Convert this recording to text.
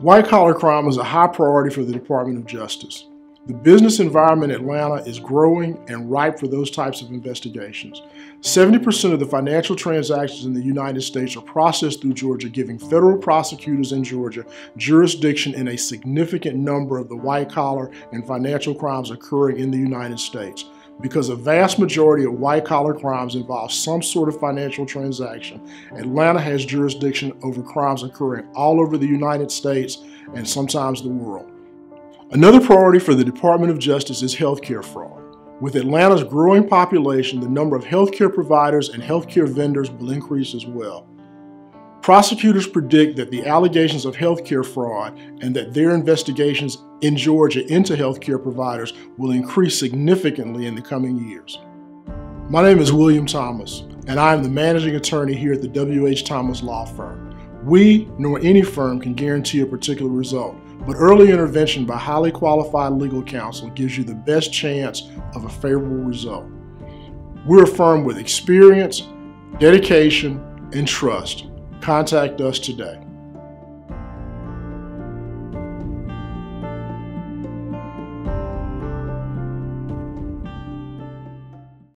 White collar crime is a high priority for the Department of Justice. The business environment in Atlanta is growing and ripe for those types of investigations. 70% of the financial transactions in the United States are processed through Georgia, giving federal prosecutors in Georgia jurisdiction in a significant number of the white collar and financial crimes occurring in the United States. Because a vast majority of white collar crimes involve some sort of financial transaction, Atlanta has jurisdiction over crimes occurring all over the United States and sometimes the world. Another priority for the Department of Justice is healthcare fraud. With Atlanta's growing population, the number of healthcare providers and healthcare vendors will increase as well. Prosecutors predict that the allegations of healthcare fraud and that their investigations in Georgia into healthcare providers will increase significantly in the coming years. My name is William Thomas, and I am the managing attorney here at the W.H. Thomas Law Firm. We, nor any firm, can guarantee a particular result, but early intervention by highly qualified legal counsel gives you the best chance of a favorable result. We're a firm with experience, dedication, and trust. Contact us today.